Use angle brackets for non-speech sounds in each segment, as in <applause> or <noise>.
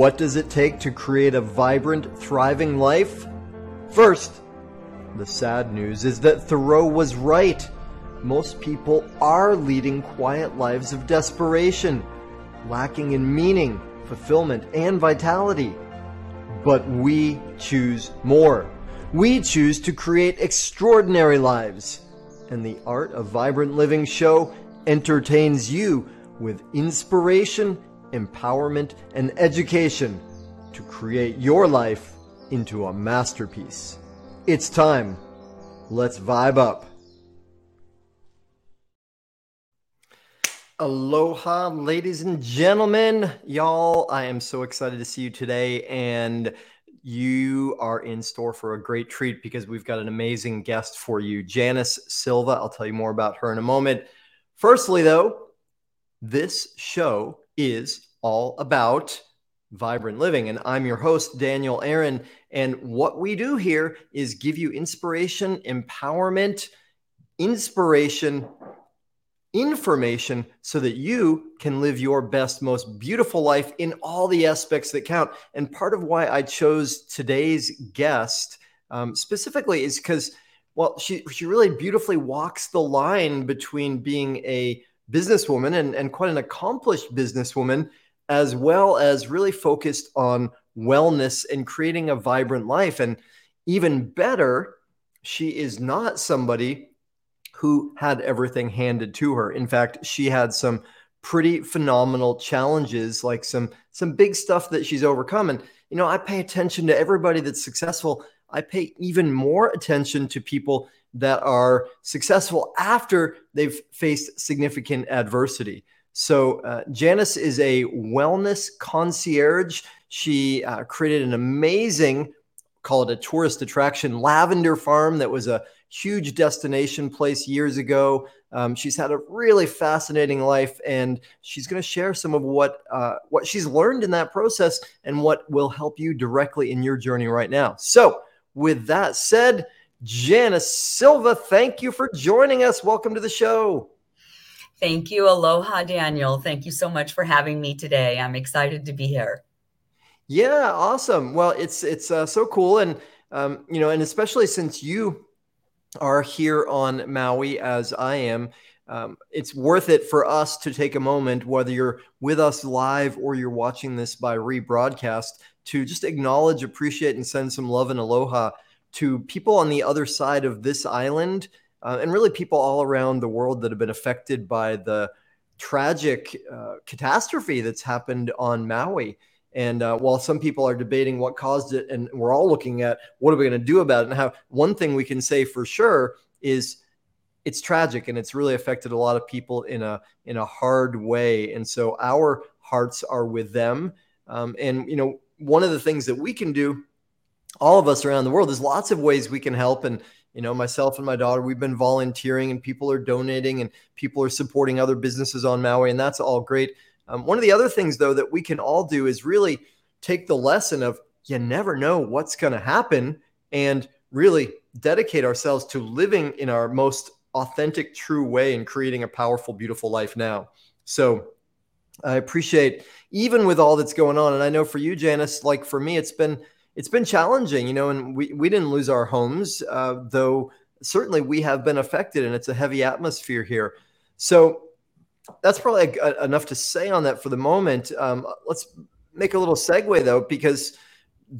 What does it take to create a vibrant, thriving life? First, the sad news is that Thoreau was right. Most people are leading quiet lives of desperation, lacking in meaning, fulfillment, and vitality. But we choose more. We choose to create extraordinary lives. And the Art of Vibrant Living show entertains you with inspiration empowerment, and education to create your life into a masterpiece. It's time. Let's vibe up. Aloha, ladies and gentlemen. Y'all, I am so excited to see you today. And you are in store for a great treat because we've got an amazing guest for you, Janice Silva. I'll tell you more about her in a moment. Firstly, though, this show is all about vibrant living. And I'm your host, Daniel Aaron. And what we do here is give you inspiration, empowerment, inspiration, information so that you can live your best, most beautiful life in all the aspects that count. And part of why I chose today's guest um, specifically is because, well, she, she really beautifully walks the line between being a businesswoman and, and quite an accomplished businesswoman, as well as really focused on wellness and creating a vibrant life. And even better, she is not somebody who had everything handed to her. In fact, she had some pretty phenomenal challenges, like some some big stuff that she's overcome. And you know, I pay attention to everybody that's successful. I pay even more attention to people that are successful after they've faced significant adversity. So, uh, Janice is a wellness concierge. She uh, created an amazing, call it a tourist attraction, lavender farm that was a huge destination place years ago. Um, she's had a really fascinating life, and she's going to share some of what uh, what she's learned in that process and what will help you directly in your journey right now. So, with that said, Janice Silva, thank you for joining us. Welcome to the show. Thank you. Aloha, Daniel. Thank you so much for having me today. I'm excited to be here. Yeah, awesome. Well, it's it's uh, so cool, and um, you know, and especially since you are here on Maui as I am, um, it's worth it for us to take a moment, whether you're with us live or you're watching this by rebroadcast, to just acknowledge, appreciate, and send some love and aloha to people on the other side of this island uh, and really people all around the world that have been affected by the tragic uh, catastrophe that's happened on Maui. And uh, while some people are debating what caused it, and we're all looking at what are we going to do about it, and how one thing we can say for sure is it's tragic and it's really affected a lot of people in a in a hard way. And so our hearts are with them. Um, and you know, one of the things that we can do all of us around the world. There's lots of ways we can help. And, you know, myself and my daughter, we've been volunteering and people are donating and people are supporting other businesses on Maui. And that's all great. Um, one of the other things, though, that we can all do is really take the lesson of you never know what's going to happen and really dedicate ourselves to living in our most authentic, true way and creating a powerful, beautiful life now. So I appreciate even with all that's going on. And I know for you, Janice, like for me, it's been it's been challenging, you know, and we, we didn't lose our homes, uh, though certainly we have been affected and it's a heavy atmosphere here. So that's probably a, a, enough to say on that for the moment. Um, let's make a little segue though, because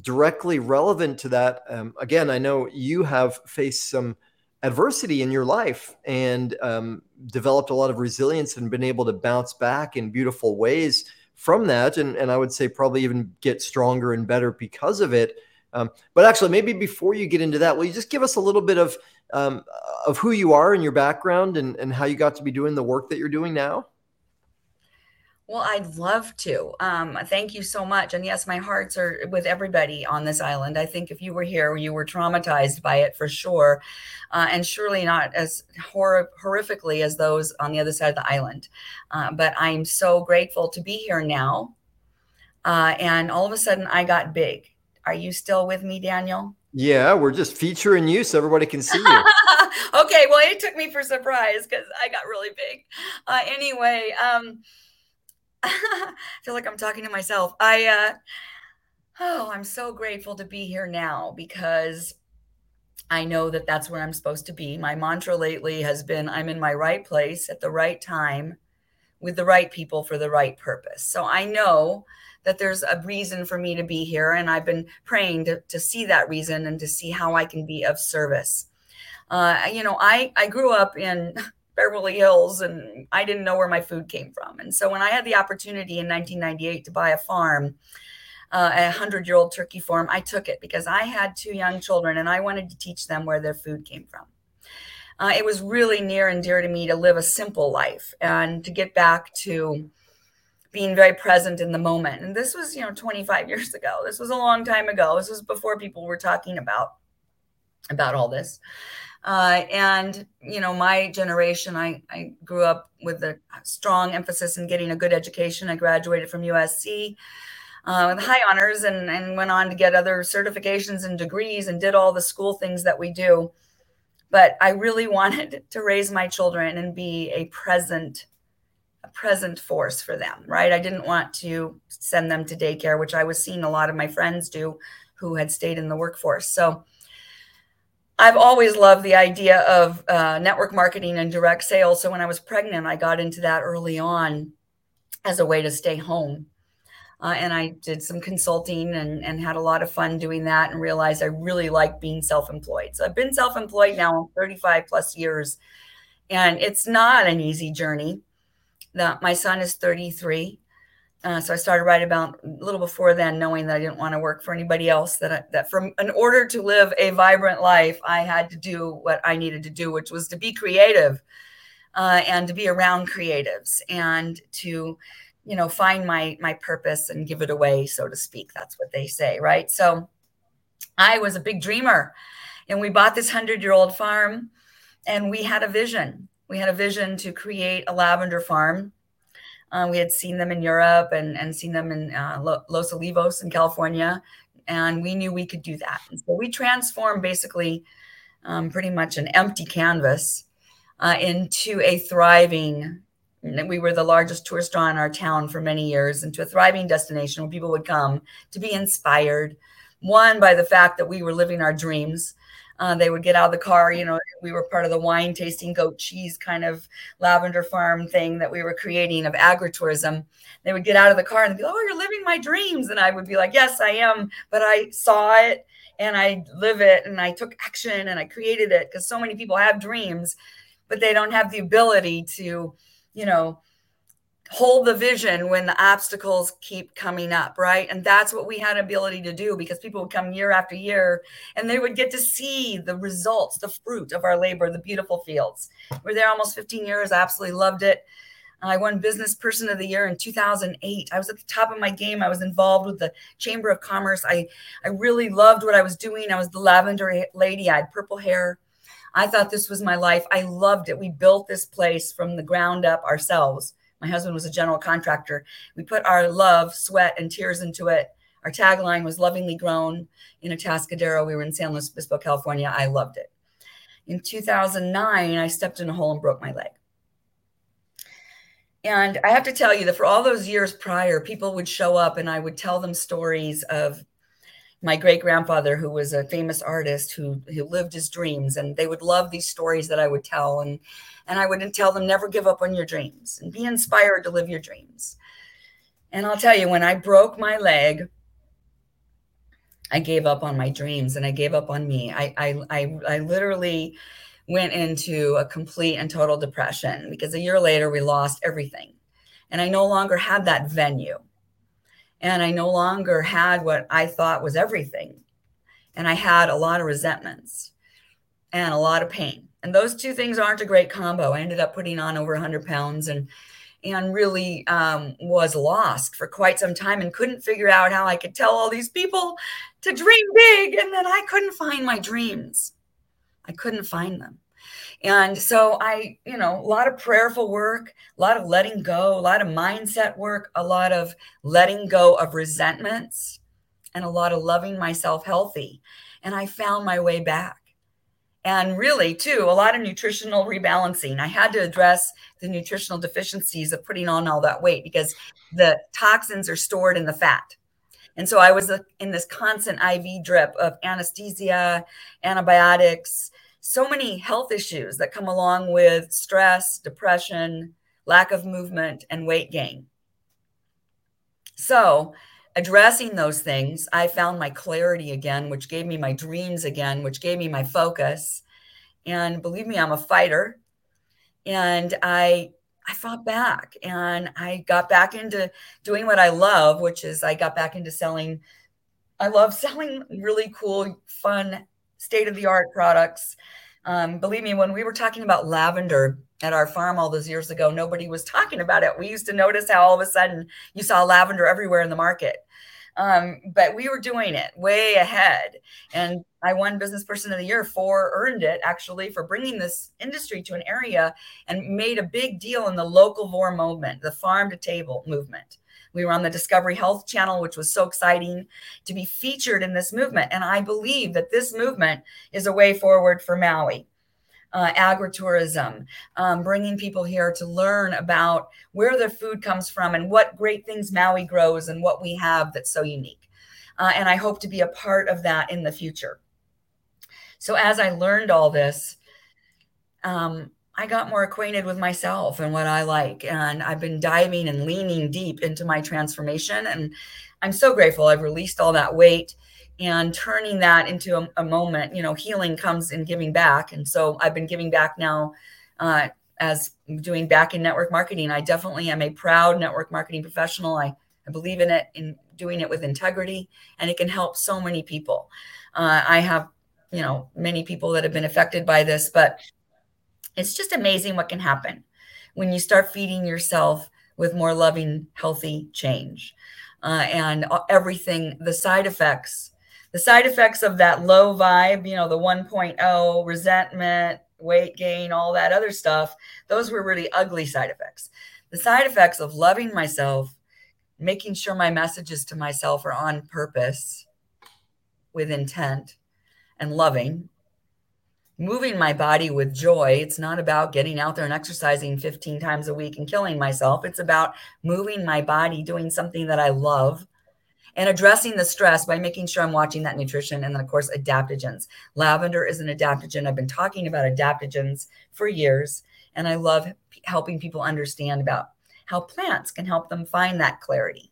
directly relevant to that, um, again, I know you have faced some adversity in your life and um, developed a lot of resilience and been able to bounce back in beautiful ways from that, and, and I would say probably even get stronger and better because of it. Um, but actually, maybe before you get into that, will you just give us a little bit of um, of who you are and your background and, and how you got to be doing the work that you're doing now? Well, I'd love to. Um, thank you so much. And yes, my hearts are with everybody on this island. I think if you were here, you were traumatized by it for sure, uh, and surely not as hor- horrifically as those on the other side of the island. Uh, but I'm so grateful to be here now. Uh, and all of a sudden, I got big. Are you still with me, Daniel? Yeah, we're just featuring you so everybody can see you. <laughs> okay, well, it took me for surprise because I got really big. Uh, anyway, um, I feel like I'm talking to myself. I, uh, oh, I'm so grateful to be here now because I know that that's where I'm supposed to be. My mantra lately has been I'm in my right place at the right time with the right people for the right purpose. So I know that there's a reason for me to be here. And I've been praying to, to see that reason and to see how I can be of service. Uh, you know, I, I grew up in Beverly Hills and I didn't know where my food came from. And so when I had the opportunity in 1998 to buy a farm, uh, a hundred year old turkey farm, I took it because I had two young children and I wanted to teach them where their food came from. Uh, it was really near and dear to me to live a simple life and to get back to being very present in the moment. And this was, you know, 25 years ago. This was a long time ago. This was before people were talking about about all this. Uh, and you know, my generation, I, I grew up with a strong emphasis in getting a good education. I graduated from USC uh, with high honors and, and went on to get other certifications and degrees and did all the school things that we do. But I really <laughs> wanted to raise my children and be a present a present force for them, right? I didn't want to send them to daycare, which I was seeing a lot of my friends do who had stayed in the workforce. So I've always loved the idea of uh, network marketing and direct sales. So when I was pregnant, I got into that early on as a way to stay home. Uh, and I did some consulting and, and had a lot of fun doing that and realized I really like being self employed. So I've been self employed now 35 plus years, and it's not an easy journey. The, my son is 33. Uh, so I started right about a little before then, knowing that I didn't want to work for anybody else. That I, that from in order to live a vibrant life, I had to do what I needed to do, which was to be creative, uh, and to be around creatives, and to, you know, find my my purpose and give it away, so to speak. That's what they say, right? So, I was a big dreamer, and we bought this hundred year old farm, and we had a vision. We had a vision to create a lavender farm uh, we had seen them in Europe and, and seen them in uh, Los Olivos in California, and we knew we could do that. And so we transformed basically um, pretty much an empty canvas uh, into a thriving. We were the largest tourist draw in our town for many years, into a thriving destination where people would come to be inspired. One by the fact that we were living our dreams, uh, they would get out of the car. You know, we were part of the wine tasting goat cheese kind of lavender farm thing that we were creating of agritourism. They would get out of the car and be, "Oh, you're living my dreams," and I would be like, "Yes, I am," but I saw it and I live it and I took action and I created it because so many people have dreams, but they don't have the ability to, you know, hold the vision when the obstacles keep coming up, right? And that's what we had ability to do because people would come year after year and they would get to see the results, the fruit of our labor, the beautiful fields. We are there almost 15 years, I absolutely loved it. I won Business Person of the Year in 2008. I was at the top of my game. I was involved with the Chamber of Commerce. I, I really loved what I was doing. I was the lavender lady. I had purple hair. I thought this was my life. I loved it. We built this place from the ground up ourselves my husband was a general contractor. We put our love, sweat, and tears into it. Our tagline was lovingly grown in a Atascadero. We were in San Luis Obispo, California. I loved it. In 2009, I stepped in a hole and broke my leg. And I have to tell you that for all those years prior, people would show up and I would tell them stories of my great grandfather, who was a famous artist who, who lived his dreams, and they would love these stories that I would tell. And and I would tell them never give up on your dreams and be inspired to live your dreams. And I'll tell you, when I broke my leg, I gave up on my dreams and I gave up on me. I I I, I literally went into a complete and total depression because a year later we lost everything. And I no longer had that venue and I no longer had what I thought was everything. And I had a lot of resentments and a lot of pain. And those two things aren't a great combo. I ended up putting on over 100 pounds and and really um, was lost for quite some time and couldn't figure out how I could tell all these people to dream big. And then I couldn't find my dreams. I couldn't find them. And so I, you know, a lot of prayerful work, a lot of letting go, a lot of mindset work, a lot of letting go of resentments, and a lot of loving myself healthy. And I found my way back. and really too a lot of nutritional rebalancing i had to address the nutritional deficiencies of putting on all that weight because the toxins are stored in the fat and so i was uh, in this constant iv drip of anesthesia antibiotics so many health issues that come along with stress depression lack of movement and weight gain so addressing those things, I found my clarity again, which gave me my dreams again, which gave me my focus. And believe me, I'm a fighter. And I I fought back and I got back into doing what I love, which is I got back into selling. I love <laughs> selling really cool, fun, state of the art products. Um, believe me, when we were talking about lavender at our farm all those years ago, nobody was talking about it. We used to notice how all of a sudden you saw lavender everywhere in the market. Um, but we were doing it way ahead. And I won Business Person of the Year for, earned it actually for bringing this industry to an area and made a big deal in the locavore movement, the farm to table movement. We were on the Discovery Health channel, which was so exciting to be featured in this movement. And I believe that this movement is a way forward for Maui uh, agritourism, um, bringing people here to learn about where their food comes from and what great things Maui grows and what we have that's so unique. Uh, and I hope to be a part of that in the future. So as I learned all this, um, I got more acquainted with myself and what I like. And I've been diving and leaning deep into my transformation. And I'm so grateful I've released all that weight and turning that into a, a, moment you know healing comes in giving back and so i've been giving back now uh, as doing back in network marketing i definitely am a proud network marketing professional i, I believe in it in doing it with integrity and it can help so many people uh, i have you know many people that have been affected by this but it's just amazing what can happen when you start feeding yourself with more loving healthy change uh, and everything the side effects the side effects of that low vibe, you know, the 1.0, resentment, weight gain, all that other stuff, those were really ugly side effects. The side effects of loving myself, making sure my messages to myself are on purpose with intent and loving, moving my body with joy. It's not about getting out there and exercising 15 times a week and killing myself. It's about moving my body, doing something that I love and addressing the stress by making sure I'm watching that nutrition. And then, of course, adaptogens. Lavender is an adaptogen. I've been talking about adaptogens for years, and I love helping people understand about how plants can help them find that clarity.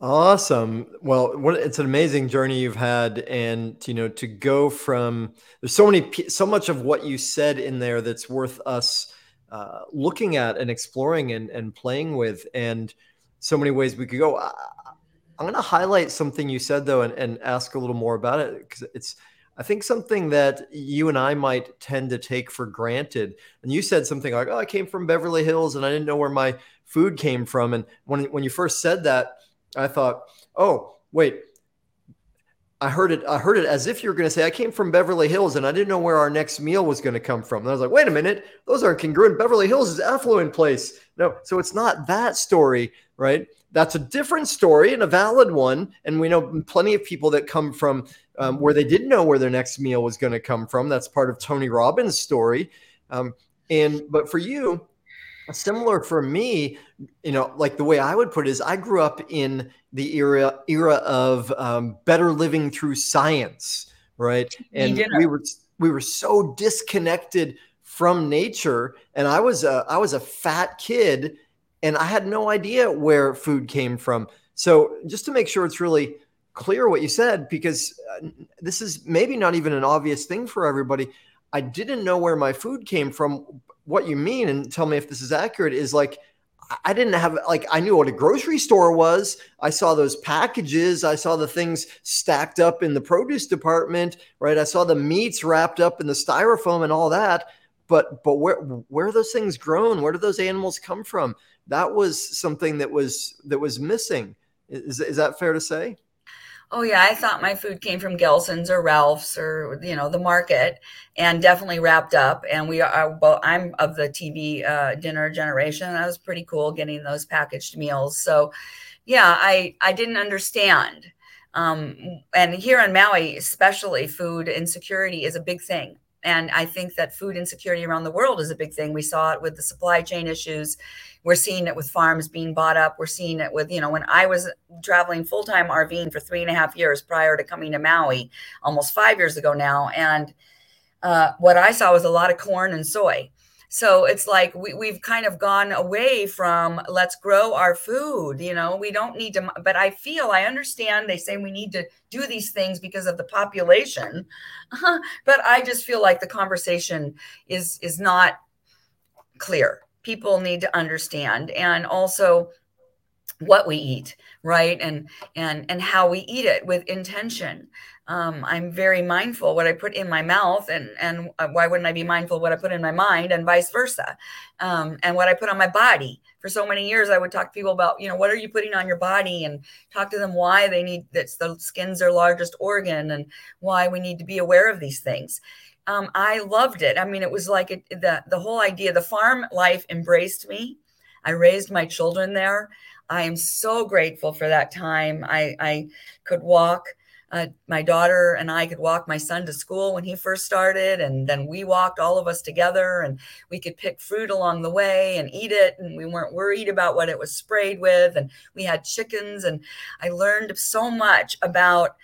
Awesome. Well, what it's an amazing journey you've had, and you know, to go from there's so many, so much of what you said in there that's worth us uh, looking at and exploring and, and playing with, and so many ways we could go. I'm going to highlight something you said though, and, and ask a little more about it because it's, I think something that you and I might tend to take for granted. And you said something like, "Oh, I came from Beverly Hills, and I didn't know where my food came from." And when when you first said that, I thought, "Oh, wait." I heard it. I heard it as if you were going to say, "I came from Beverly Hills, and I didn't know where our next meal was going to come from." And I was like, "Wait a minute, those aren't congruent. Beverly Hills is affluent place. No, so it's not that story, right? That's a different story and a valid one. And we know plenty of people that come from um, where they didn't know where their next meal was going to come from. That's part of Tony Robbins' story. Um, and but for you, similar for me, you know, like the way I would put it is, I grew up in the era era of um, better living through science, right? And we were we were so disconnected from nature, and I was a I was a fat kid and I had no idea where food came from. So just to make sure it's really clear what you said, because uh, this is maybe not even an obvious thing for everybody. I didn't know where my food came from. What you mean, and tell me if this is accurate, is like I didn't have like I knew what a grocery store was. I saw those packages. I saw the things stacked up in the produce department, right? I saw the meats wrapped up in the styrofoam and all that. But but where where are those things grown? Where do those animals come from? that was something that was that was missing. Is is that fair to say? Oh yeah, I thought my food came from Gelson's or Ralph's or you know the market, and definitely wrapped up. And we are well, I'm of the TV uh, dinner generation. That was pretty cool getting those packaged meals. So, yeah, I I didn't understand Um, and here in Maui, especially food insecurity is a big thing. And I think that food insecurity around the world is a big thing. We saw it with the supply chain issues. We're seeing it with farms being bought up. We're seeing it with, you know, when I was traveling full time RVing for three and a half years prior to coming to Maui, almost five years ago now. And uh, what I saw was a lot of corn and soy. So it's like we, we've kind of gone away from let's grow our food. You know, we don't need to, but I feel I understand they say we need to do these things because of the population. <laughs> but I just feel like the conversation is is not clear. People need to understand. And also what we eat right and and and how we eat it with intention um, i'm very mindful what i put in my mouth and and uh, why wouldn't i be mindful what i put in my mind and vice versa? Um, and what i put on my body. For so many years i would talk to people about you know what are you putting on your body and talk to them why they need that's the skin's their largest organ and why we need to be aware of these things. Um, i loved it. I mean it was like it, the the whole idea the farm life embraced me. I raised my children there. I am so grateful for that time. I, I could walk. Uh, my daughter and I could walk my son to school when he first started, and then we walked all of us together, and we could pick fruit along the way and eat it, and we weren't worried about what it was sprayed with, and we had chickens, and I learned so much about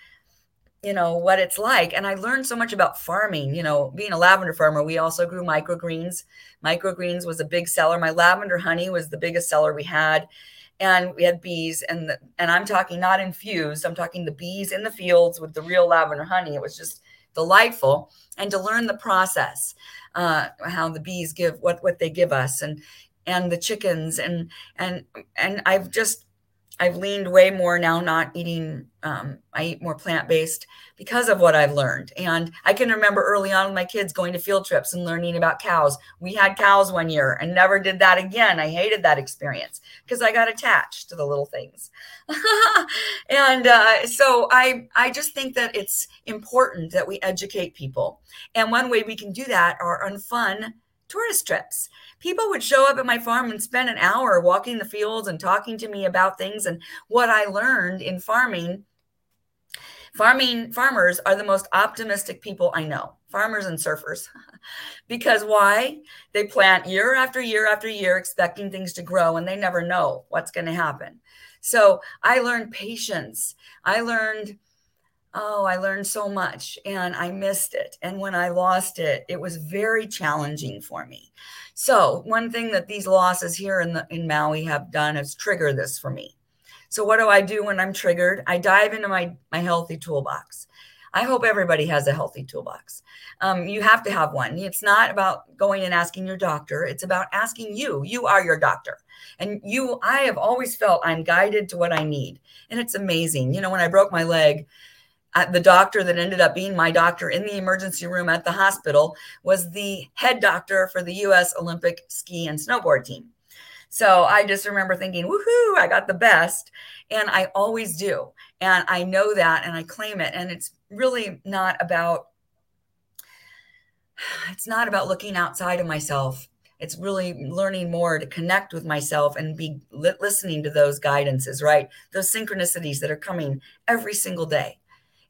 you know what it's like and i learned so much about farming you know being a lavender farmer we also grew microgreens. Microgreens was a big seller. My lavender honey was the biggest seller we had and we had bees and the, and I'm talking not infused I'm talking the bees in the fields with the real lavender honey. It was just delightful. And to learn the process uh, how the bees give what what they give us and and the chickens and and and I've just I've leaned way more now, not eating, um, I eat more plant based because of what I've learned. And I can remember early on with my kids going to field trips and learning about cows. We had cows one year and never did that again. I hated that experience because I got attached to the little things. <laughs> and uh, so I, I just think that it's important that we educate people. And one way we can do that are on fun tourist trips. People would show up at my farm and spend an hour walking the fields and talking to me about things and what I learned in farming. Farming farmers are the most optimistic people I know, farmers and surfers. <laughs> because why? They plant year after year after year expecting things to grow and they never know what's going to happen. So I learned patience. I learned oh, I learned so much and I missed it. And when I lost it, it was very challenging for me. So one thing that these losses here in the in Maui have done is trigger this for me. So what do I do when I'm triggered? I dive into my my healthy toolbox. I hope everybody has a healthy toolbox. Um, you have to have one. It's not about going and asking your doctor. It's about asking you. You are your doctor. And you, I have always felt I'm guided to what I need. And it's amazing. You know, when I broke my leg, the doctor that ended up being my doctor in the emergency room at the hospital was the head doctor for the US Olympic ski and snowboard team. So I just remember thinking, woohoo, I got the best. And I always do. And I know that and I claim it. And it's really not about <sighs> it's not about looking outside of myself. It's really learning more to connect with myself and be listening to those guidances, right? Those synchronicities that are coming every single day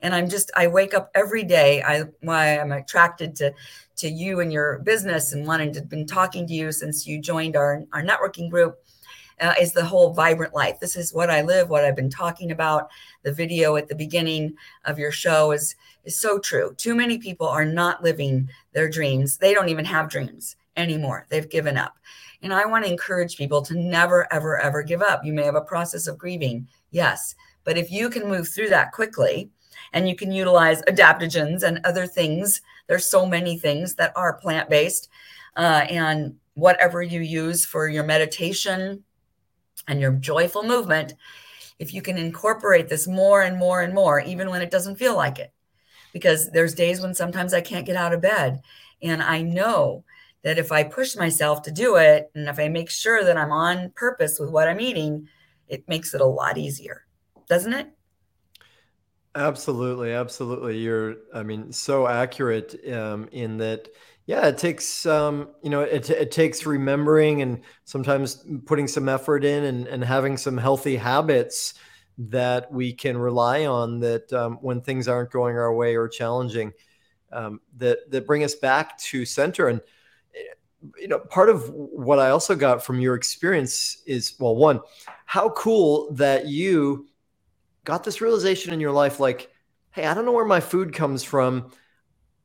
and i'm just i wake up every day i why i'm attracted to to you and your business and wanting to been talking to you since you joined our our networking group uh, is the whole vibrant life. This is what i live what i've been talking about. The video at the beginning of your show is is so true. Too many people are not living their dreams. They don't even have dreams anymore. They've given up. And i want to encourage people to never ever ever give up. You may have a process of grieving yes but if you can move through that quickly and you can utilize adaptogens and other things. There's so many things that are plant based, uh, and whatever you use for your meditation and your joyful movement, if you can incorporate this more and more and more, even when it doesn't feel like it, because there's days when sometimes I can't get out of bed, and I know that if I push myself to do it, and if I make sure that I'm on purpose with what I'm eating, it makes it a lot easier, doesn't it? Absolutely, absolutely. You're, I mean, so accurate um, in that. Yeah, it takes um, you know, it it takes remembering and sometimes putting some effort in and and having some healthy habits that we can rely on that um, when things aren't going our way or challenging um, that that bring us back to center and you know part of what i also got from your experience is well one how cool that you got this realization in your life like hey i don't know where my food comes from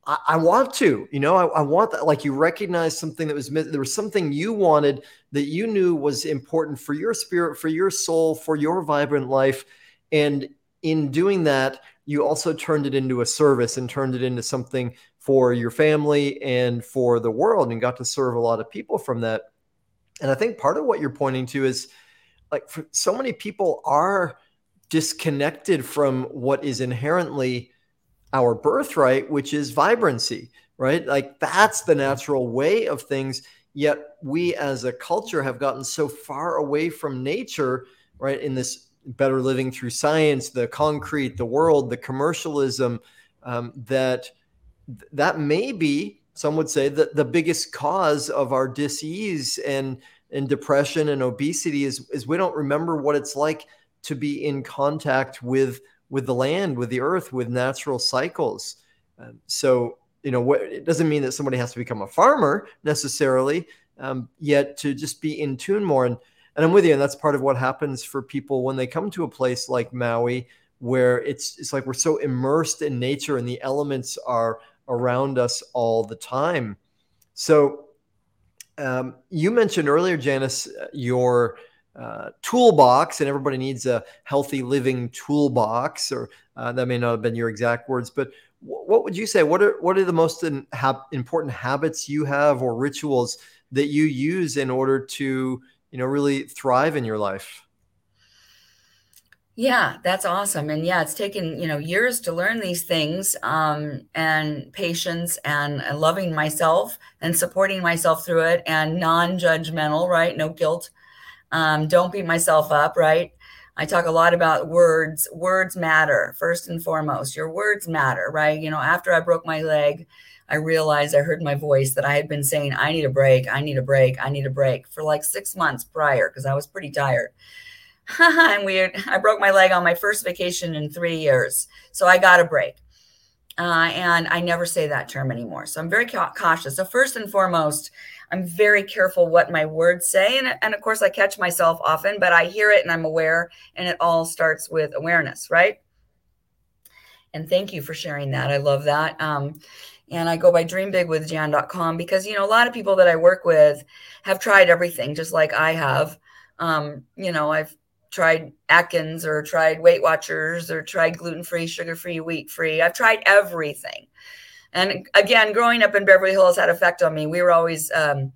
i, I want to you know I, I, want that like you recognize something that was there was something you wanted that you knew was important for your spirit for your soul for your vibrant life and in doing that you also turned it into a service and turned it into something for your family and for the world and got to serve a lot of people from that. And I think part of what you're pointing to is like so many people are disconnected from what is inherently our birthright, which is vibrancy, right? Like that's the natural way of things. Yet we as a culture have gotten so far away from nature, right? In this better living through science, the concrete, the world, the commercialism, um, that that may be some would say that the biggest cause of our disease and and depression and obesity is is we don't remember what it's like to be in contact with with the land with the earth with natural cycles um, so you know what it doesn't mean that somebody has to become a farmer necessarily um, yet to just be in tune more and and i'm with you and that's part of what happens for people when they come to a place like maui where it's it's like we're so immersed in nature and the elements are around us all the time. So, um, you mentioned earlier, Janice, uh, your uh, toolbox, and everybody needs a healthy living toolbox, or uh, that may not have been your exact words, but w- what would you say? What are what are the most in, ha- important habits you have or rituals that you use in order to you know really thrive in your life? Yeah, that's awesome. And yeah, it's taken, you know, years to learn these things um, and patience and, and loving myself and supporting myself through it and non-judgmental, right? No guilt. Um, don't beat myself up, right? I talk a lot about words. Words matter first and foremost. Your words matter, right? You know, after I broke my leg, I realized I heard my voice that I had been saying, I need a break, I need a break, I need a break for like six months prior because I was pretty tired. <laughs> and we I broke my leg on my first vacation in three years. So I got a break. Uh, and I never say that term anymore. So I'm very cautious. So first and foremost, I'm very careful what my words say. And, and of course, I catch myself often, but I hear it and I'm aware. And it all starts with awareness, right? And thank you for sharing that. I love that. Um, and I go by dreambigwithjan.com because, you know, a lot of people that I work with have tried everything just like I have. Um, you know, I've tried Atkins or tried Weight Watchers or tried gluten free, sugar free, wheat free. I've tried everything. And again, growing up in Beverly Hills had effect on me. We were always um,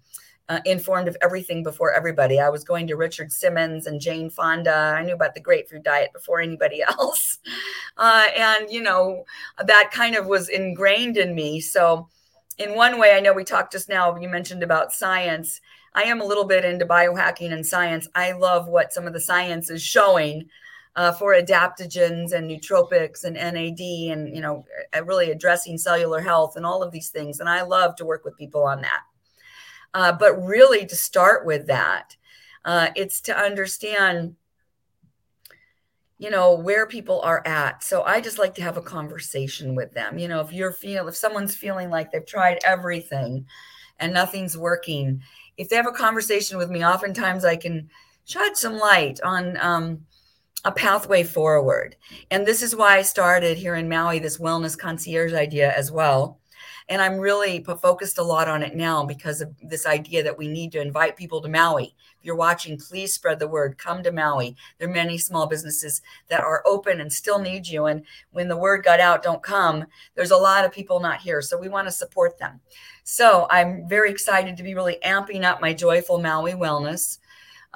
uh, informed of everything before everybody. I was going to Richard Simmons and Jane Fonda. I knew about the grapefruit diet before anybody <laughs> else. Uh, and, you know, that kind of was ingrained in me. So, in one way, I know we talked just now, you mentioned about science. I am a little bit into biohacking and science. I love what some of the science is showing uh, for adaptogens and nootropics and NAD and, you know, uh, really addressing cellular health and all of these things. And I love to work with people on that. Uh, but really, to start with that, uh, it's to understand you know where people are at so i just like to have a conversation with them you know if you're feel if someone's feeling like they've tried everything and nothing's working if they have a conversation with me, oftentimes I can shed some light on um, a pathway forward. And this is why I started here in Maui this wellness concierge idea as well. And I'm really focused a lot on it now because of this idea that we need to invite people to Maui. If you're watching, please spread the word. Come to Maui. There are many small businesses that are open and still need you. And when the word got out, don't come, there's a lot of people not here. So we want to support them. So I'm very excited to be really amping up my Joyful Maui Wellness.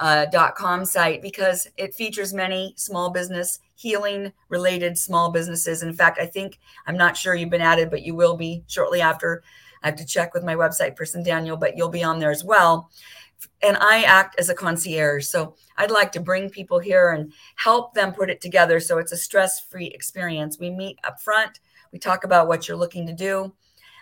Uh, .com site because it features many small business healing related small businesses. In fact, I think I'm not sure you've been added, but you will be shortly after. I have to check with my website person Daniel, but you'll be on there as well. And I act as a concierge. So I'd like to bring people here and help them put it together so it's a stress free experience. We meet up front, we talk about what you're looking to do,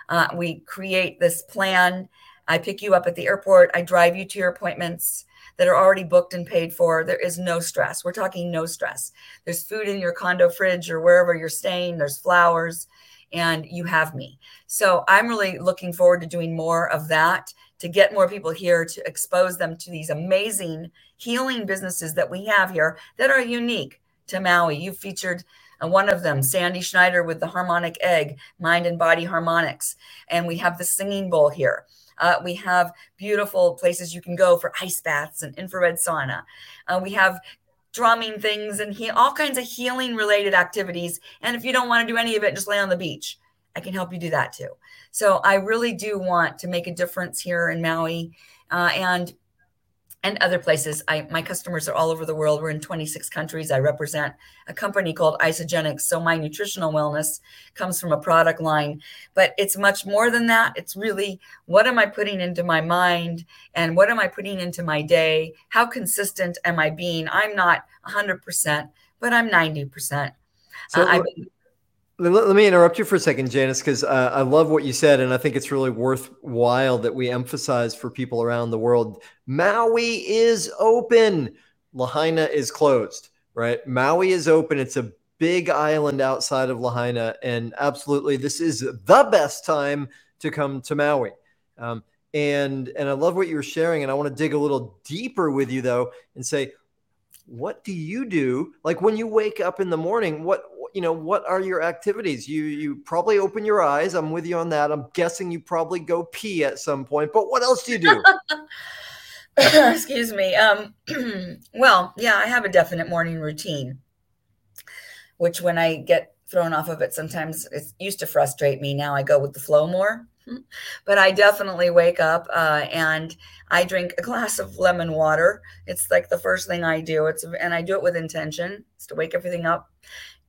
uh, we create this plan. I pick you up at the airport, I drive you to your appointments that are already booked and paid for. There is no stress. We're talking no stress. There's food in your condo fridge or wherever you're staying, there's flowers, and you have me. So I'm really looking forward to doing more of that to get more people here to expose them to these amazing healing businesses that we have here that are unique to Maui. You featured uh, one of them, Sandy Schneider with the harmonic egg, mind and body harmonics. And we have the singing bowl here. Uh, we have beautiful places you can go for ice baths and infrared sauna. Uh, we have drumming things and he, all kinds of healing related activities. And if you don't want to do any of it, just lay on the beach. I can help you do that too. So I really do want to make a difference here in Maui. Uh, and and other places. I my customers are all over the world. We're in 26 countries. I represent a company called Isagenix. So my nutritional wellness comes from a product line, but it's much more than that. It's really what am I putting into my mind and what am I putting into my day? How consistent am I being? I'm not 100%, but I'm 90%. So uh, let, me interrupt you for a second, Janice, because uh, I love what you said, and I think it's really worthwhile that we emphasize for people around the world. Maui is open. Lahaina is closed, right? Maui is open. It's a big island outside of Lahaina, and absolutely, this is the best time to come to Maui. Um, and and I love what you're sharing, and I want to dig a little deeper with you though, and say, what do you do? Like when you wake up in the morning, what you know what are your activities? You you probably open your eyes. I'm with you on that. I'm guessing you probably go pee at some point but what else do you do? <laughs> Excuse me. Um <clears throat> well yeah i have a definite morning routine which when i get thrown off of it sometimes it used to frustrate me. Now i go with the flow more. <laughs> But I definitely wake up uh, and I drink a glass of lemon water. It's like the first thing I do. It's and I do it with intention. It's to wake everything up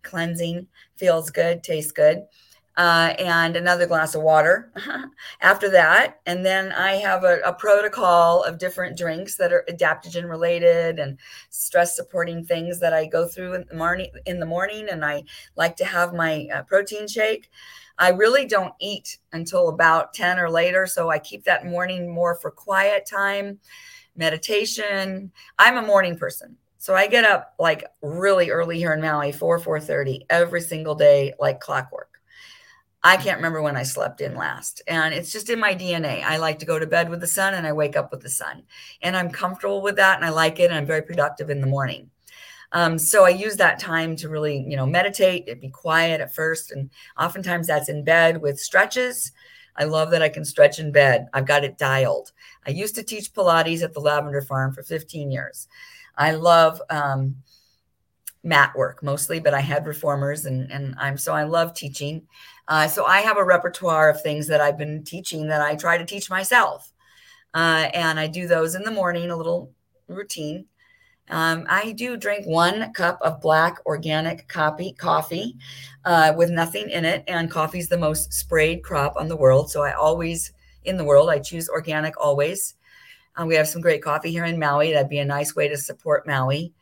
cleansing, feels good, tastes good. Uh, and another glass of water <laughs> after that. And then I have a, a, protocol of different drinks that are adaptogen related and stress supporting things that I go through in the morning. In the morning, and I like to have my uh, protein shake. I really don't eat until about ten or later, so I keep that morning more for quiet time, meditation. I'm a morning person. So I get up like really early here in Maui, 4, 4.30 every single day, like clockwork. I can't remember when I slept in last. And it's just in my DNA. I like to go to bed with the sun and I wake up with the sun. And I'm comfortable with that and I like it and I'm very productive in the morning. Um, so I use that time to really, you know, meditate, and be quiet at first. And oftentimes that's in bed with stretches. I love that I can stretch in bed. I've got it dialed. I used to teach Pilates at the Lavender Farm for 15 years. I love um, mat work mostly, but I had reformers and, and I'm so I love teaching. Uh, so I have a repertoire of things that I've been teaching that I try to teach myself. Uh, and I do those in the morning, a little routine. Um, I do drink one cup of black organic coffee, coffee uh, with nothing in it. And coffee is the most sprayed crop on the world. So I always, in the world, I choose organic always. Uh, we have some great coffee here in Maui. That'd be a nice way to support Maui.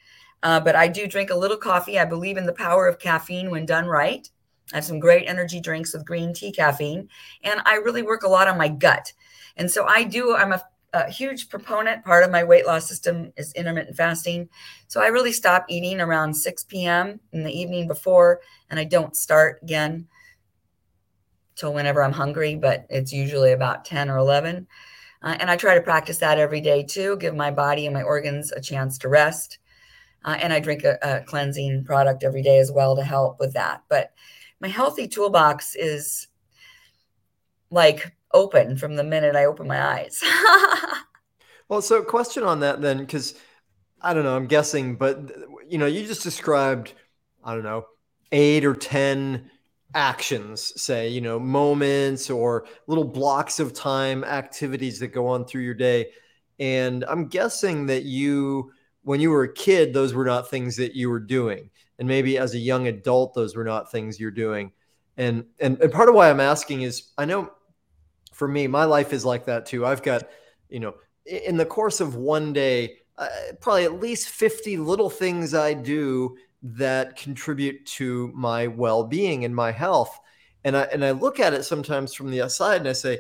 Uh, but I do drink a little coffee. I believe in the power of caffeine when done right. I have some great energy drinks with green tea caffeine. And I really work a lot on my gut. And so I do, I'm a, a huge proponent. Part of my weight loss system is intermittent fasting. So I really stop eating around 6 p.m. in the evening before, and I don't start again till whenever I'm hungry, but it's usually about 10 or 11. Uh, and I try to practice that every day too, give my body and my organs a chance to rest. Uh, and I drink a, a, cleansing product every day as well to help with that. But my healthy toolbox is like open from the minute I open my eyes. <laughs> well, so question on that then, because I don't know, I'm guessing, but you know, you just described, I don't know, eight or 10 actions, say, you know, moments or little blocks of time, activities that go on through your day. And I'm guessing that you, when you were a kid, those were not things that you were doing. And maybe as a young adult, those were not things you're doing. And, and, and part of why I'm asking is I know for me, my life is like that too. I've got, you know, in the course of one day, uh, probably at least 50 little things I do that contribute to my well-being and my health and i and i look at it sometimes from the outside and i say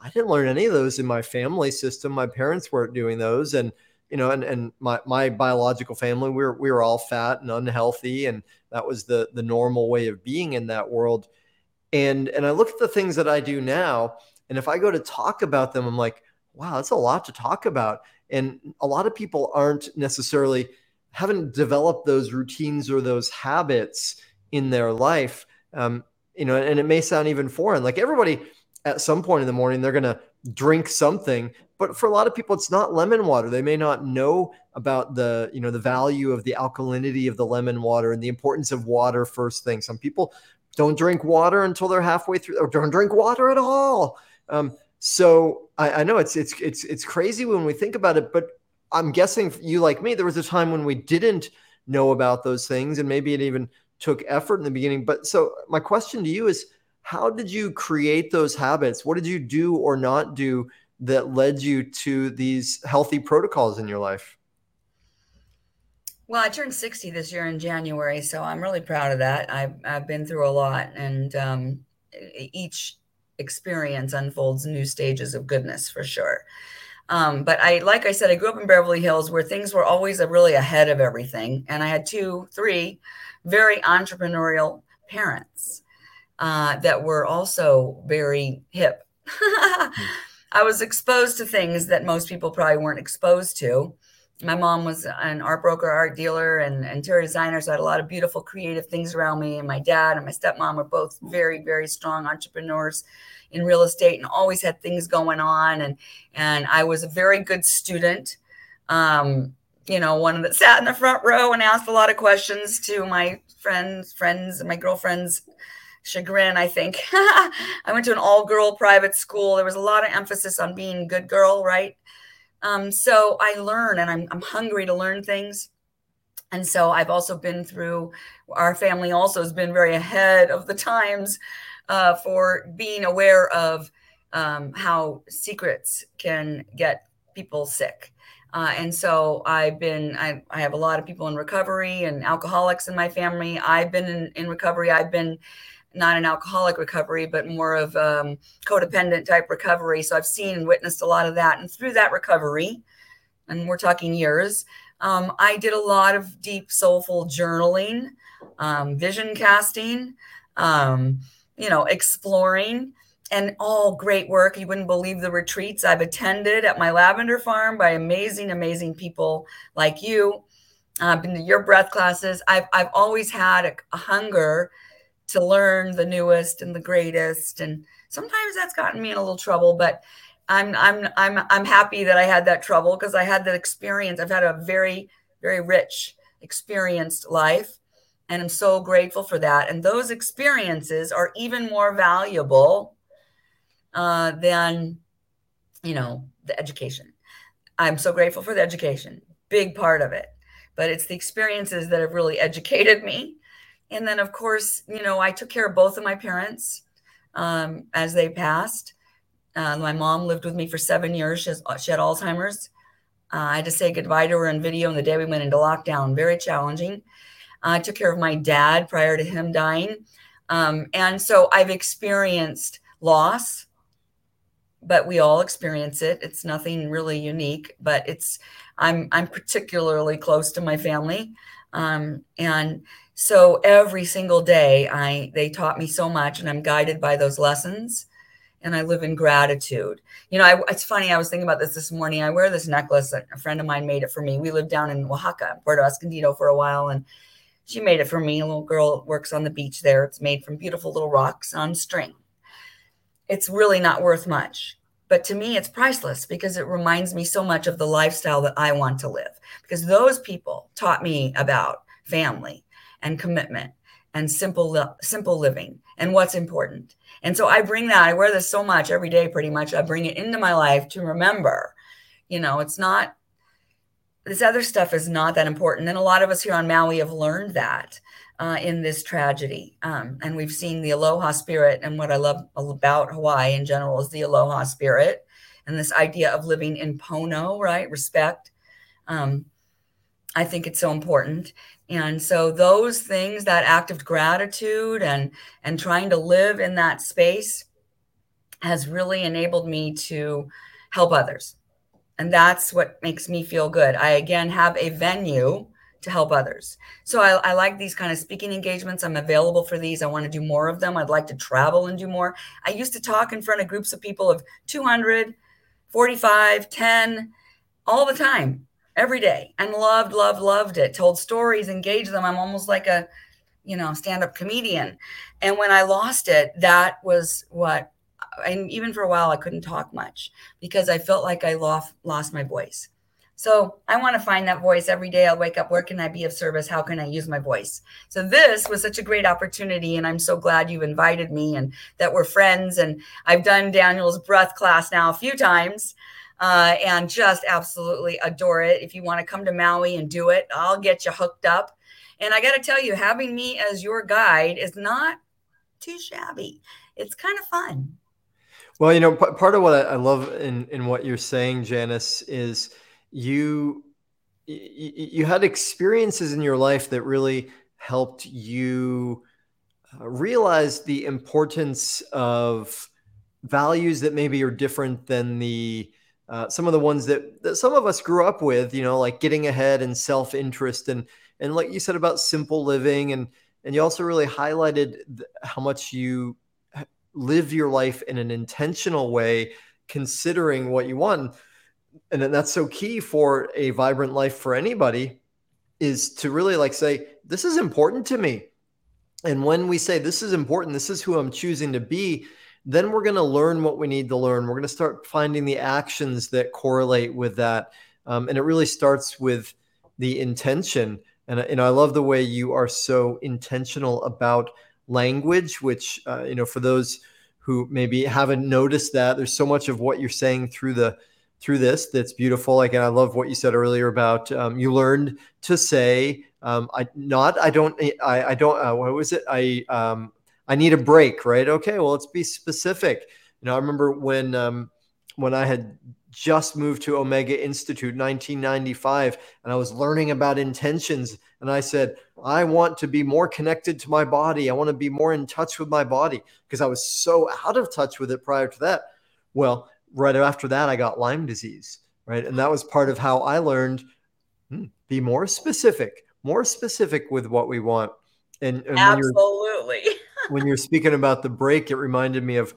i didn't learn any of those in my family system my parents weren't doing those and you know, and, and my, my biological family, we were, we were all fat and unhealthy. And that was the, the normal way of being in that world. And, and I look at the things that I do now, and if I go to talk about them, I'm like, wow, that's a lot to talk about. And a lot of people aren't necessarily haven't developed those routines or those habits in their life. Um, you know, and it may sound even foreign. Like everybody at some point in the morning, they're going to drink something. But for a lot of people, it's not lemon water. They may not know about the, you know, the value of the alkalinity of the lemon water and the importance of water first thing. Some people don't drink water until they're halfway through or don't drink water at all. Um, so I, I know it's it's it's it's crazy when we think about it, but I'm guessing you like me, there was a time when we didn't know about those things, and maybe it even took effort in the beginning. But so my question to you is how did you create those habits? What did you do or not do that led you to these healthy protocols in your life? Well, I turned 60 this year in January, so I'm really proud of that. I've, I've been through a lot, and um, each experience unfolds new stages of goodness for sure. Um, but I, like I said, I grew up in Beverly Hills where things were always really ahead of everything. And I had two, three very entrepreneurial parents uh, that were also very hip. <laughs> I was exposed to things that most people probably weren't exposed to my mom was an art broker, art dealer, and interior designer. So I had a lot of beautiful, creative things around me. And my dad and my stepmom were both very, very strong entrepreneurs in real estate and always had things going on. And and I was a very good student. Um, you know, one that sat in the front row and asked a lot of questions to my friends, friends, my girlfriends chagrin, I think. <laughs> I went to an all girl private school. There was a lot of emphasis on being good girl, right? Um, so I learn and I'm, I'm hungry to learn things. And so I've also been through, our family also has been very ahead of the times uh, for being aware of um, how secrets can get people sick. Uh, and so I've been, I, I, have a lot of people in recovery and alcoholics in my family. I've been in, in recovery. I've been not an alcoholic recovery, but more of um, codependent type recovery. So I've seen and witnessed a lot of that. And through that recovery, and we're talking years, um, I did a lot of deep, soulful journaling, um, vision casting, um, you know, exploring, and all great work. You wouldn't believe the retreats I've attended at my lavender farm by amazing, amazing people like you. I've been to your breath classes. I've, I've always had a, a hunger to learn the newest and the greatest. And sometimes that's gotten me in a little trouble, but I'm I'm I'm I'm happy that I had that trouble because I had that experience. I've had a very very rich experienced life and I'm so grateful for that. And those experiences are even more valuable uh, than you know the education. I'm so grateful for the education, big part of it. But it's the experiences that have really educated me and then, of course, you know, I took care of both of my parents um, as they passed. Uh, my mom lived with me for seven years. She, has, she had Alzheimer's. Uh, I had to say goodbye to her in video on the day we went into lockdown. Very challenging. Uh, I took care of my dad prior to him dying. Um, and so I've experienced loss, but we all experience it. It's nothing really unique, but it's I'm I'm particularly close to my family. Um, and so every single day i they taught me so much and i'm guided by those lessons and i live in gratitude you know I, it's funny i was thinking about this this morning i wear this necklace a friend of mine made it for me we lived down in oaxaca puerto escondido for a while and she made it for me a little girl works on the beach there it's made from beautiful little rocks on string it's really not worth much but to me it's priceless because it reminds me so much of the lifestyle that i want to live because those people taught me about family and commitment and simple simple living and what's important. And so I bring that. I wear this so much every day, pretty much. I bring it into my life to remember. You know, it's not this other stuff is not that important. And a lot of us here on Maui have learned that uh, in this tragedy. Um, and we've seen the aloha spirit. And what I love about Hawaii in general is the aloha spirit and this idea of living in pono, right? Respect. Um, I think it's so important. And so those things, that act of gratitude and and trying to live in that space has really enabled me to help others. And that's what makes me feel good. I again have a venue to help others. So I, I, like these kind of speaking engagements. I'm available for these. I want to do more of them. I'd like to travel and do more. I used to talk in front of groups of people of 200, 45, 10, all the time, every day, and loved, loved, loved it. Told stories, engaged them. I'm almost like a, you know, stand up comedian. And when I lost it, that was what, and even for a while, I couldn't talk much because I felt like I lost, lost my voice. So I want to find that voice every day. I'll wake up. Where can I be of service? How can I use my voice? So this was such a great opportunity, and I'm so glad you invited me and that we're friends. And I've done Daniel's breath class now a few times, uh, and just absolutely adore it. If you want to come to Maui and do it, I'll get you hooked up. And I got to tell you, having me as your guide is not too shabby. It's kind of fun. Well, you know, p- part of what I love in in what you're saying, Janice, is you you had experiences in your life that really helped you uh, realize the importance of values that maybe are different than the uh, some of the ones that, that some of us grew up with you know like getting ahead and self-interest and and like you said about simple living and and you also really highlighted how much you live your life in an intentional way considering what you want. And that's so key for a vibrant life for anybody is to really like say this is important to me. And when we say this is important this is who i'm choosing to be then we're going to learn what we need to learn. We're going to start finding the actions that correlate with that. Um, and it really starts with the intention. And, and i love the way you are so intentional about language which uh, you know for those who maybe haven't noticed that there's so much of what you're saying through the through this that's beautiful. Like, and I love what you said earlier about um, you learned to say, um, I not, I don't, I, I don't, uh, what was it? I, um, I need a break, right? Okay, well, let's be specific. You know, I remember when, um, when I had just moved to Omega Institute 1995 and I was learning about intentions and I said I want to be more connected to my body I want to be more in touch with my body because I was so out of touch with it prior to that well right after that, I got Lyme disease, right? And that was part of how I learned hmm, be more specific, more specific with what we want. And, and absolutely. When you're, <laughs> when you're, speaking about the break, it reminded me of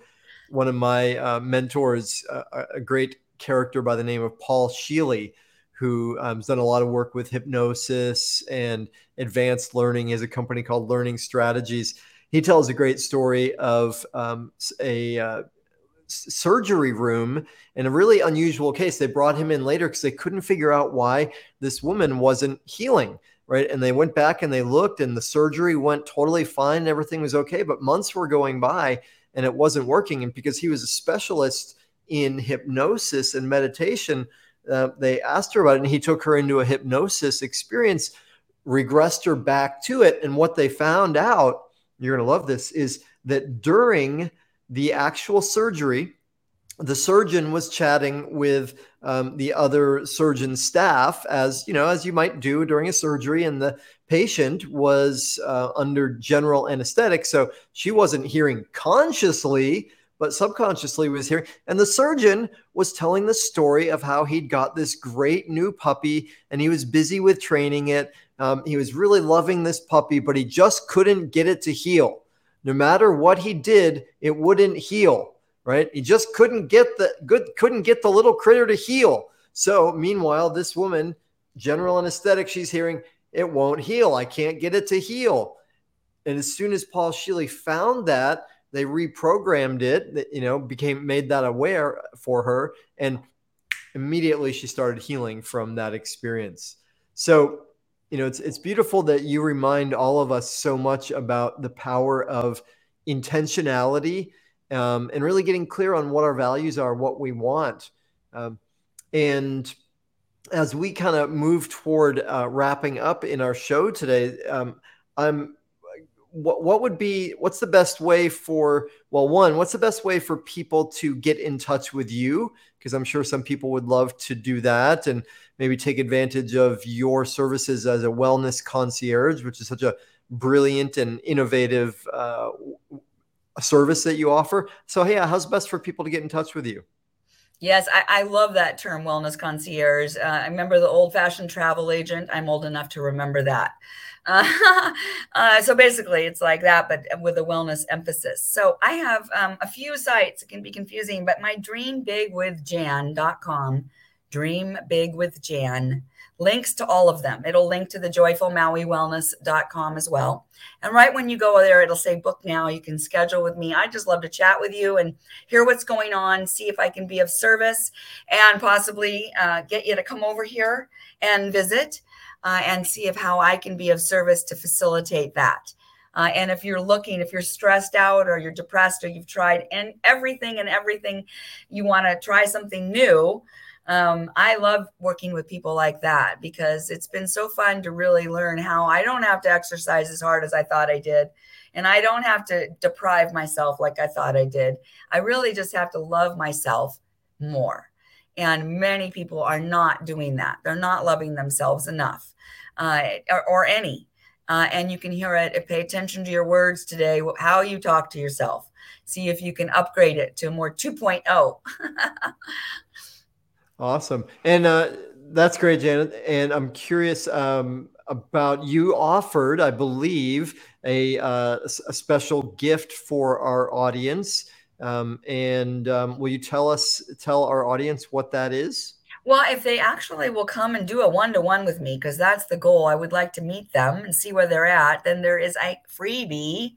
one of my uh, mentors, uh, a great character by the name of Paul Scheele, who um, has done a lot of work with hypnosis and advanced learning. He has a company called Learning Strategies. He tells a great story of um, a uh, surgery room in a really unusual case. They brought him in later because they couldn't figure out why this woman wasn't healing. Right. And they went back and they looked, and the surgery went totally fine. And Everything was okay. But months were going by and it wasn't working. And because he was a specialist in hypnosis and meditation, uh, they asked her about it and he took her into a hypnosis experience, regressed her back to it. And what they found out, you're going to love this, is that during the actual surgery, the surgeon was chatting with um, the other surgeon staff, as you know, as you might do during a surgery, and the patient was uh, under general anesthetic, so she wasn't hearing consciously, but subconsciously was hearing. And the surgeon was telling the story of how he'd got this great new puppy, and he was busy with training it. Um, he was really loving this puppy, but he just couldn't get it to heal no matter what he did, it wouldn't heal, right? He just couldn't get the good, couldn't get the little critter to heal. So meanwhile, this woman, general anesthetic, she's hearing, it won't heal. I can't get it to heal. And as soon as Paul Scheele found that, they reprogrammed it, you know, became made that aware for her. And immediately she started healing from that experience. So you know, it's it's beautiful that you remind all of us so much about the power of intentionality um, and really getting clear on what our values are, what we want, um, and as we kind of move toward uh, wrapping up in our show today, um, I'm what, what would be what's the best way for well one what's the best way for people to get in touch with you because i'm sure some people would love to do that and maybe take advantage of your services as a wellness concierge which is such a brilliant and innovative uh, service that you offer so hey how's best for people to get in touch with you Yes, I, I, love that term, wellness concierge. Uh, I remember the old fashioned travel agent. I'm old enough to remember that. Uh, <laughs> uh, so basically, it's like that, but with a wellness emphasis. So I have um, a few sites. It can be confusing, but my dreambigwithjan.com, dream big with Jan links to all of them. It'll link to the joyfulmauiwellness.com as well. And right when you go there, it'll say book now. You can schedule with me. I just love to chat with you and hear what's going on, see if I can be of service, and possibly uh, get you to come over here and visit uh, and see if how I can be of service to facilitate that. Uh, and if you're looking, if you're stressed out or you're depressed or you've tried and everything and everything, you want to try something new, um, I love working with people like that because it's been so fun to really learn how I don't have to exercise as hard as I thought I did. And I don't have to deprive myself like I thought I did. I really just have to love myself more. And many people are not doing that. They're not loving themselves enough uh, or, or, any. Uh, and you can hear it. Pay attention to your words today, how you talk to yourself. See if you can upgrade it to more 2.0. <laughs> Awesome. And uh, that's great, Janet. And I'm curious um, about you offered, I believe, a, uh, a special gift for our audience. Um, and um, will you tell us, tell our audience what that is? Well, if they actually will come and do a one to one with me, because that's the goal, I would like to meet them and see where they're at, then there is a freebie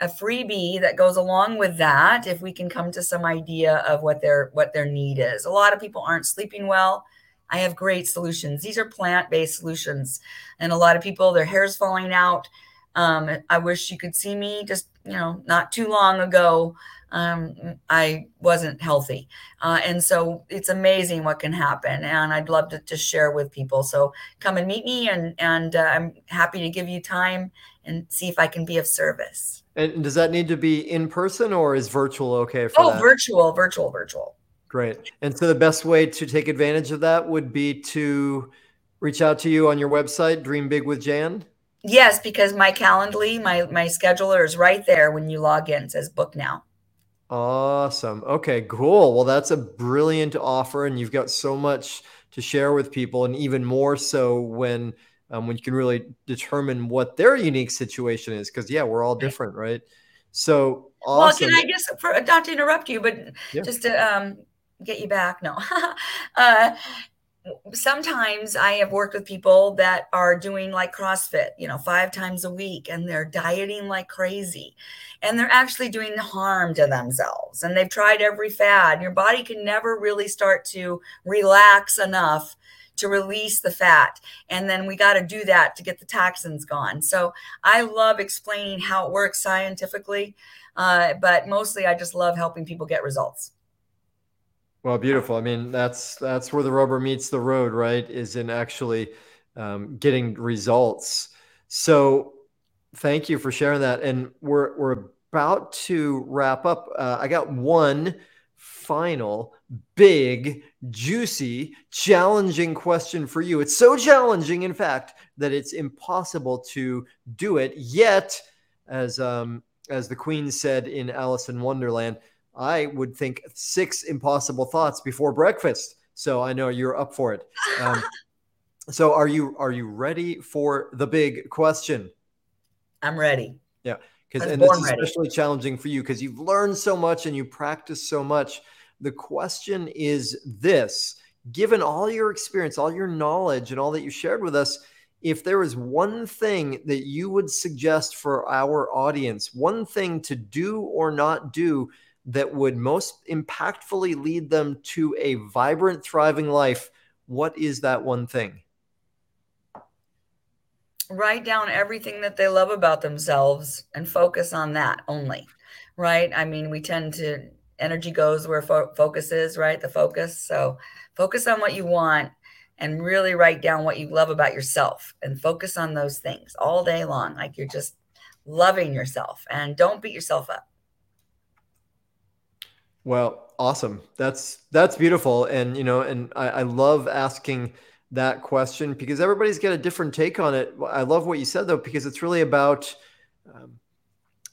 a freebie that goes along with that if we can come to some idea of what their what their need is. A lot of people aren't sleeping well. I have great solutions. These are plant-based solutions and a lot of people their hair's falling out. Um, i wish you could see me just you know not too long ago um, i wasn't healthy uh, and so it's amazing what can happen and i'd love to, to share with people so come and meet me and and uh, i'm happy to give you time and see if i can be of service and does that need to be in person or is virtual okay for Oh, that? virtual, virtual, virtual. Great. And so the best way to take advantage of that would be to reach out to you on your website, Dream Big with Jan. Yes, because my Calendly, my my scheduler is right there when you log in. It says book now. Awesome. Okay, cool. Well, that's a brilliant offer, and you've got so much to share with people, and even more so when um, when you can really determine what their unique situation is. Because yeah, we're all different, right? So awesome. Well, can I just for, not to interrupt you, but yeah. just to um, get you back? No. <laughs> uh, sometimes I have worked with people that are doing like CrossFit, you know, five times a week and they're dieting like crazy and they're actually doing harm to themselves and they've tried every fad. Your body can never really start to relax enough to release the fat. And then we got to do that to get the toxins gone. So I love explaining how it works scientifically, uh, but mostly I just love helping people get results. Well, beautiful. I mean, that's that's where the rubber meets the road, right? Is in actually um, getting results. So, thank you for sharing that. And we're we're about to wrap up. Uh, I got one final big, juicy, challenging question for you. It's so challenging, in fact, that it's impossible to do it. Yet, as um, as the Queen said in Alice in Wonderland, I would think six impossible thoughts before breakfast. So I know you're up for it. Um, <laughs> so are you are you ready for the big question? I'm ready. Yeah, because and this is especially challenging for you because you've learned so much and you practice so much. The question is this given all your experience, all your knowledge, and all that you shared with us, if there is one thing that you would suggest for our audience, one thing to do or not do that would most impactfully lead them to a vibrant, thriving life, what is that one thing? Write down everything that they love about themselves and focus on that only, right? I mean, we tend to energy goes where fo- focus is, right? The focus. So focus on what you want and really write down what you love about yourself and focus on those things all day long. Like you're just loving yourself and don't beat yourself up. Well, awesome. That's that's beautiful. And you know, and I, I love asking that question because everybody's got a different take on it. I love what you said though, because it's really about um,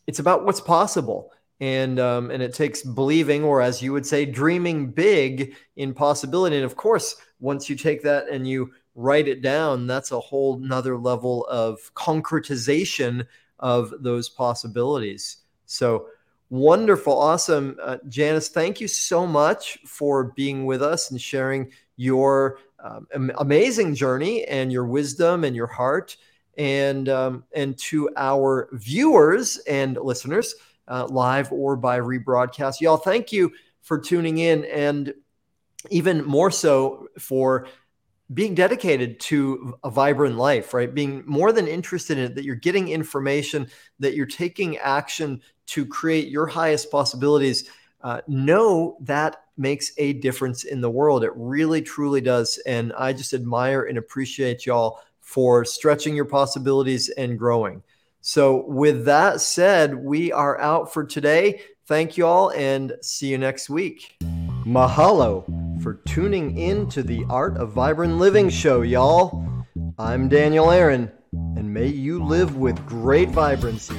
it's about what's possible and um, and it takes believing, or as you would say, dreaming big in possibility. And of course, once you take that and you write it down, that's a whole nother level of concretization of those possibilities. So wonderful, awesome, uh, Janice. Thank you so much for being with us and sharing your um, amazing journey and your wisdom and your heart. And um, and to our viewers and listeners, uh, live or by rebroadcast, y'all, thank you for tuning in, and even more so for being dedicated to a vibrant life, right? Being more than interested in it, that you're getting information, that you're taking action to create your highest possibilities. Uh, know that makes a difference in the world. It really, truly does. And I just admire and appreciate y'all for stretching your possibilities and growing. So, with that said, we are out for today. Thank you all and see you next week. Mahalo for tuning in to the Art of Vibrant Living show, y'all. I'm Daniel Aaron, and may you live with great vibrancy